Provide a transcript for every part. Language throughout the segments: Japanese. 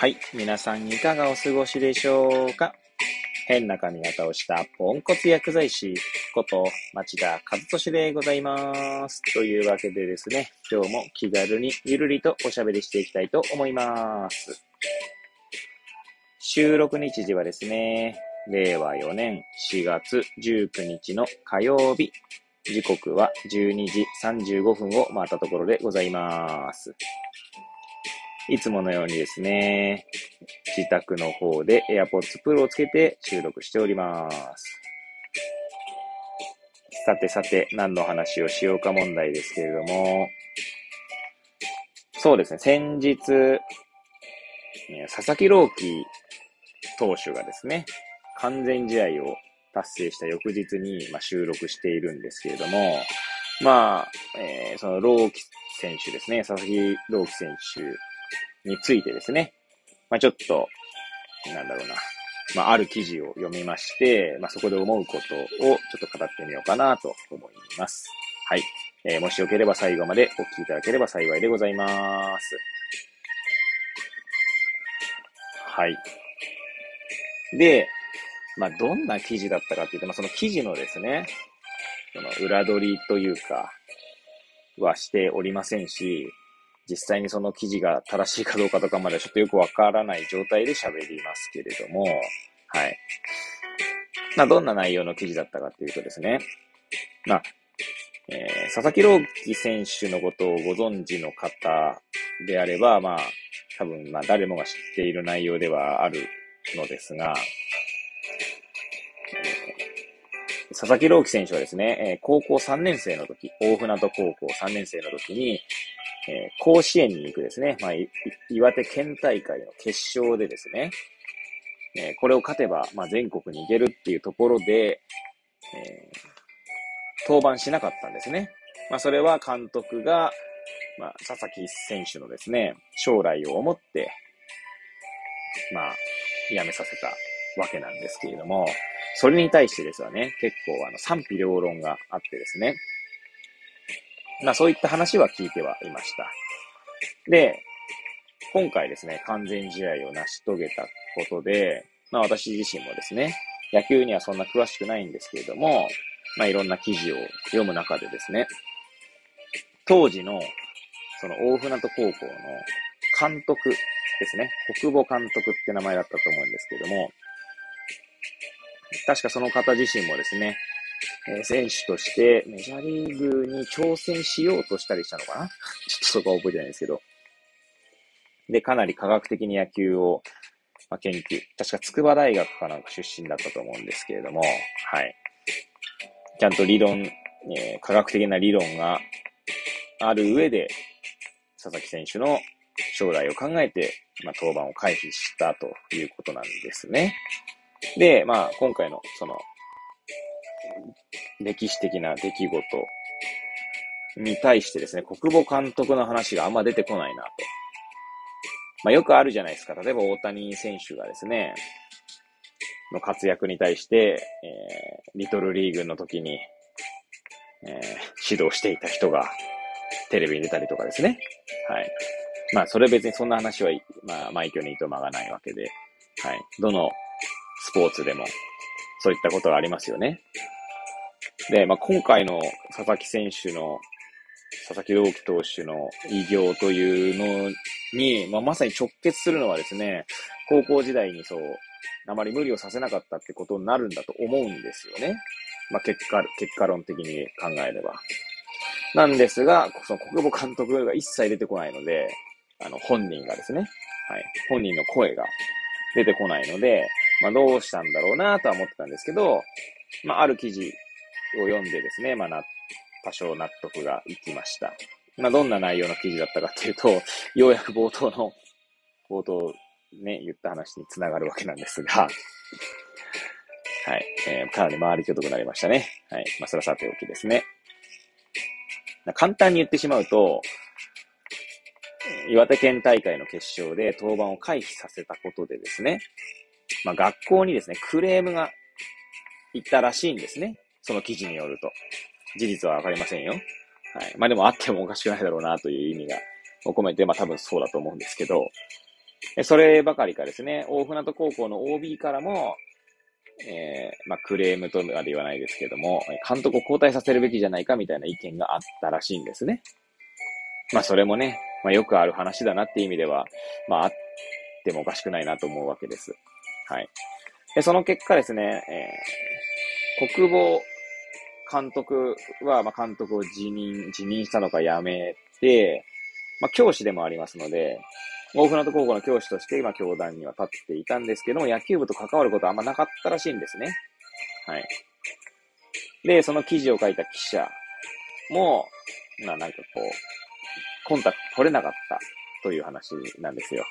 はい。皆さんいかがお過ごしでしょうか？変な髪型をしたポンコツ薬剤師こと町田和俊でございます。というわけでですね、今日も気軽にゆるりとおしゃべりしていきたいと思います。収録日時はですね、令和4年4月19日の火曜日、時刻は12時35分を回ったところでございます。いつものようにですね、自宅の方で AirPods Pro をつけて収録しております。さてさて、何の話をしようか問題ですけれども、そうですね、先日、佐々木朗希投手がですね、完全試合を達成した翌日に、ま、収録しているんですけれども、まあ、えーその朗希選手ですね、佐々木朗希選手についてですね、まあ、ちょっと、なんだろうな、まあ、ある記事を読みまして、まあ、そこで思うことをちょっと語ってみようかなと思います。はい。えーもしよければ最後までお聞きいただければ幸いでございます。はい。で、まあ、どんな記事だったかっていうと、まあ、その記事のですね、その裏取りというか、はしておりませんし、実際にその記事が正しいかどうかとかまではちょっとよくわからない状態で喋りますけれども、はい。まあ、どんな内容の記事だったかっていうとですね、まあ、えー佐々木朗希選手のことをご存知の方であれば、まあ、多分、まあ、誰もが知っている内容ではあるのですが、佐々木朗希選手はですね、え高校3年生の時、大船渡高校3年生の時に、えー甲子園に行くですね、まあ、岩手県大会の決勝でですね、えーこれを勝てば、まあ、全国に行けるっていうところで、えー登板しなかったんですね。まあ、それは監督が、まあ、佐々木選手のですね、将来を思って、まあ、辞めさせたわけなんですけれども、それに対してですはね、結構あの賛否両論があってですね、まあそういった話は聞いてはいました。で、今回ですね、完全試合を成し遂げたことで、まあ私自身もですね、野球にはそんな詳しくないんですけれども、まあいろんな記事を読む中でですね、当時のその大船渡高校の監督ですね、国母監督って名前だったと思うんですけれども、確かその方自身もですね、え選手としてメジャーリーグに挑戦しようとしたりしたのかな？ちょっとそこは覚えてないですけど。で、かなり科学的に野球を、ま、研究。確か筑波大学かなんか出身だったと思うんですけれども、はい。ちゃんと理論、え科学的な理論がある上で、佐々木選手の将来を考えて、まあ、登板を回避したということなんですね。で、まあ、今回の、その、歴史的な出来事に対してですね、国母監督の話があんま出てこないなと。まあ、よくあるじゃないですか。例えば大谷選手がですね、の活躍に対して、えー、リトルリーグの時に、えー、指導していた人がテレビに出たりとかですね。はい。まあ、それ別にそんな話は、まあ、枚挙にいとまがないわけで、はい。どのスポーツでも、そういったことがありますよね。で、まあ、今回の佐々木選手の、佐々木朗希投手の偉業というのに、まあ、まさに直結するのはですね、高校時代にそう、あまり無理をさせなかったってことになるんだと思うんですよね。まあ、結果、結果論的に考えれば。なんですが、その国母監督が一切出てこないので、あの、本人がですね、はい、本人の声が出てこないので、まあ、どうしたんだろうなとは思ってたんですけど、まあ、ある記事を読んでですね、まあ、多少納得がいきました。まあ、どんな内容の記事だったかっていうと、ようやく冒頭の、冒頭ね、言った話につながるわけなんですが、はい、えーかなり回りくどくなりましたね。はい。まあ、それはさておきですね。簡単に言ってしまうと、岩手県大会の決勝で登板を回避させたことでですね、まあ、学校にですね、クレームが行ったらしいんですね。その記事によると。事実はわかりませんよ。はい。まあでもあってもおかしくないだろうなという意味がを込めて、まあ多分そうだと思うんですけど、そればかりかですね、大船渡高校の OB からも、えー、まあ、クレームとまで言わないですけども、監督を交代させるべきじゃないかみたいな意見があったらしいんですね。まあ、それもね、まあ、よくある話だなっていう意味では、まあ、あってもおかしくないなと思うわけです。はい。で、その結果ですね、えー、国防監督は、まあ、監督を辞任、辞任したのか辞めて、まあ、教師でもありますので、大船渡高校の教師として今教団には立っていたんですけども、野球部と関わることはあんまなかったらしいんですね。はい。で、その記事を書いた記者も、まあなんかこう、コンタクト取れなかったという話なんですよ。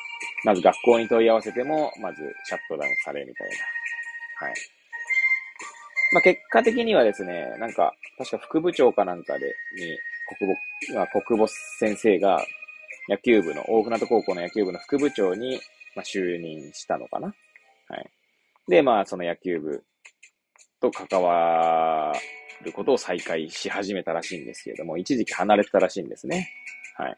まず学校に問い合わせても、まずシャットダウンされみたいな。はい。まあ結果的にはですね、なんか、確か副部長かなんかで、に、国母、まあ、国母先生が野球部の、大船渡高校の野球部の副部長に、まあ、就任したのかな。はい。で、まあ、その野球部と関わることを再開し始めたらしいんですけれども、一時期離れてたらしいんですね。はい。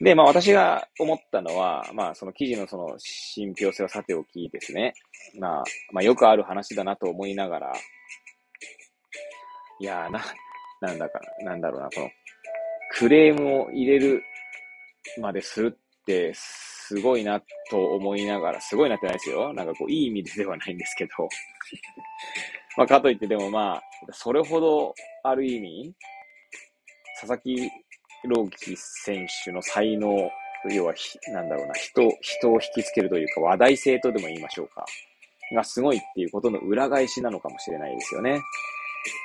で、まあ私が思ったのは、まあその記事のその信憑性はさておきですね。まあ、まあよくある話だなと思いながら、いやーな、なんだか、なんだろうな、このクレームを入れるまでするって、すごいなと思いながら、すごいなってないですよ。なんかこう、いい意味ではないんですけど。まあ、かといってでもまあ、それほど、ある意味、佐々木朗希選手の才能、要は、なんだろうな、人、人を引きつけるというか、話題性とでも言いましょうか。がすごいっていうことの裏返しなのかもしれないですよね。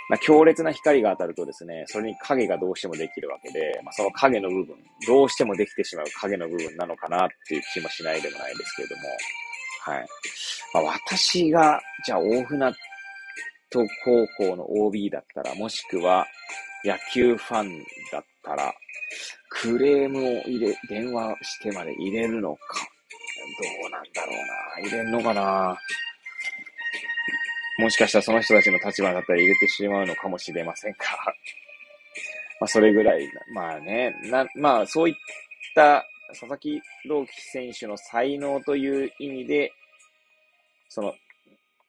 まあ、強烈な光が当たるとですね、それに影がどうしてもできるわけで、まあ、その影の部分、どうしてもできてしまう影の部分なのかなっていう気もしないでもないですけれども、はい。まあ、私が、じゃあ大船渡高校の OB だったら、もしくは野球ファンだったたら、クレームを入れ、電話してまで入れるのか。どうなんだろうな。入れんのかな。もしかしたらその人たちの立場だったら入れてしまうのかもしれませんが まあ、それぐらい、まあね、な、まあ、そういった佐々木朗希選手の才能という意味で、その、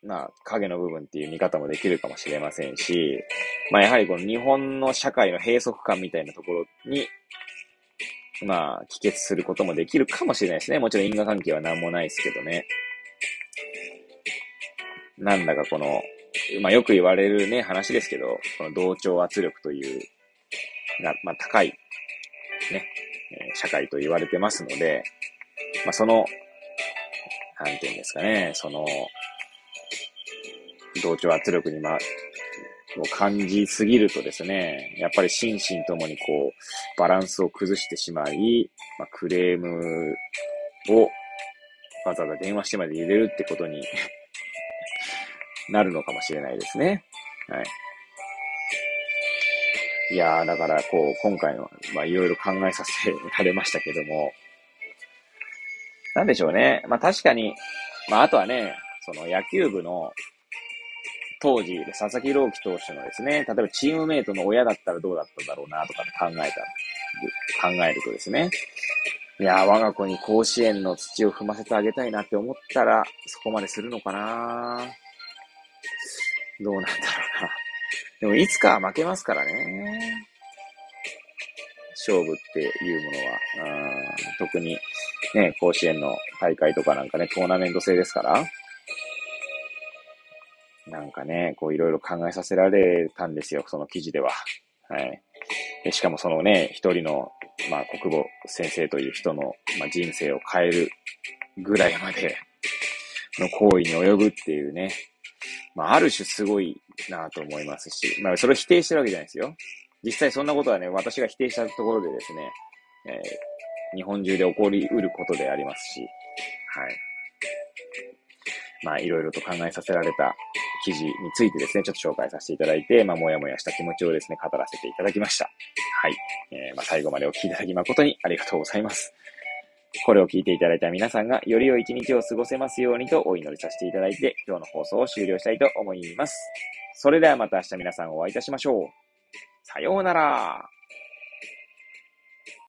まあ、影の部分っていう見方もできるかもしれませんし、まあ、やはりこの日本の社会の閉塞感みたいなところに、まあ、帰結することもできるかもしれないですね。もちろん因果関係は何もないですけどね。なんだかこの、まあよく言われるね、話ですけど、この同調圧力という、が、まあ高い、ね、社会と言われてますので、まあその、なんていうんですかね、その、同調圧力にま、を感じすぎるとですね、やっぱり心身ともにこう、バランスを崩してしまい、まあ、クレームをわざわざ電話してまで入れるってことに なるのかもしれないですね。はい。いやー、だから、こう、今回の、まあ、いろいろ考えさせられましたけども、なんでしょうね。まあ、確かに、まあ、あとはね、その野球部の、当時、佐々木朗希投手のですね、例えばチームメイトの親だったらどうだったんだろうな、とか考えた、考えるとですね、いや我が子に甲子園の土を踏ませてあげたいなって思ったら、そこまでするのかな？どうなんだろうな。でもいつかは負けますからね。勝負っていうものは。うん特にね、甲子園の大会とかなんかね、トーナメント制ですから。なんかね、こういろいろ考えさせられたんですよ、その記事では。はい。でしかもそのね、一人の、まあ、国母先生という人の、まあ、人生を変えるぐらいまでの行為に及ぶっていうね、まあ、ある種すごいなと思いますし、まあ、それを否定してるわけじゃないですよ。実際そんなことはね、私が否定したところでですね、えー、日本中で起こりうることでありますし、はい。まあ、いろいろと考えさせられた記事についてですね、ちょっと紹介させていただいて、まあ、もやもやした気持ちをですね、語らせていただきました。はい。えー、まあ、最後までお聞きいただき誠にありがとうございます。これを聞いていただいた皆さんがより良い一日を過ごせますようにとお祈りさせていただいて、今日の放送を終了したいと思います。それではまた明日皆さんお会いいたしましょう。さようなら。